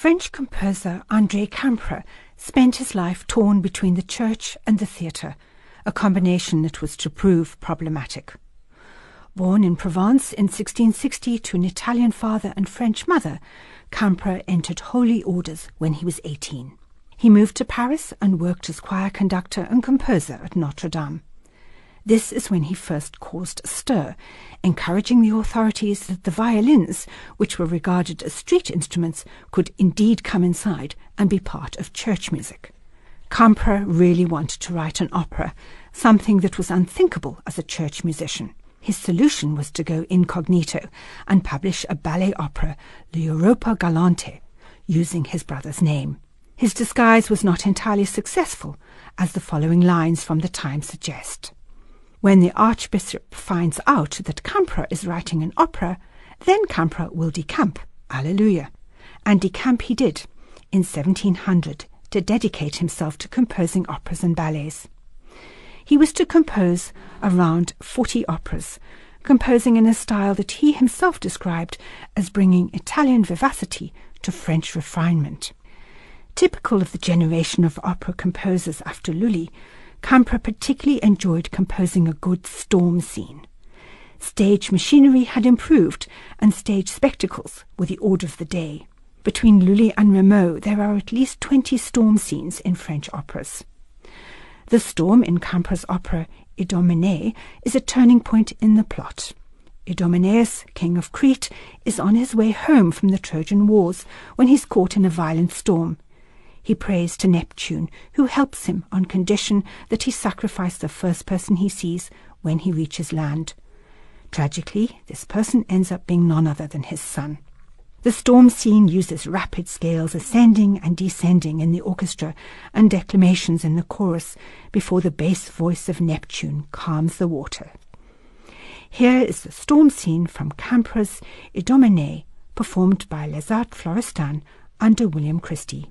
French composer André Campra spent his life torn between the church and the theatre, a combination that was to prove problematic. Born in Provence in 1660 to an Italian father and French mother, Campra entered holy orders when he was 18. He moved to Paris and worked as choir conductor and composer at Notre Dame. This is when he first caused a stir, encouraging the authorities that the violins, which were regarded as street instruments, could indeed come inside and be part of church music. Campra really wanted to write an opera, something that was unthinkable as a church musician. His solution was to go incognito and publish a ballet opera, L'Europe Galante, using his brother's name. His disguise was not entirely successful, as the following lines from the time suggest. When the Archbishop finds out that Campra is writing an opera, then Campra will decamp. Alleluia. And decamp he did in 1700 to dedicate himself to composing operas and ballets. He was to compose around 40 operas, composing in a style that he himself described as bringing Italian vivacity to French refinement. Typical of the generation of opera composers after Lully, Campra particularly enjoyed composing a good storm scene. Stage machinery had improved, and stage spectacles were the order of the day. Between Lully and Rameau, there are at least 20 storm scenes in French operas. The storm in Campra's opera Idomenee is a turning point in the plot. Idomeneus, king of Crete, is on his way home from the Trojan Wars when he's caught in a violent storm. He prays to Neptune, who helps him on condition that he sacrifice the first person he sees when he reaches land. Tragically, this person ends up being none other than his son. The storm scene uses rapid scales ascending and descending in the orchestra and declamations in the chorus before the bass voice of Neptune calms the water. Here is the storm scene from Campra's Idomenee, performed by Arts Florissants under William Christie.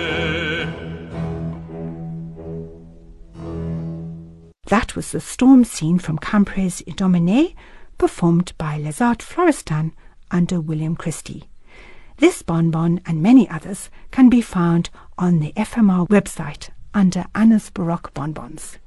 That was the storm scene from Campra's Idomenee, performed by Arts Florissants under William Christie. This bonbon and many others can be found on the FMR website under Anna's Baroque Bonbons.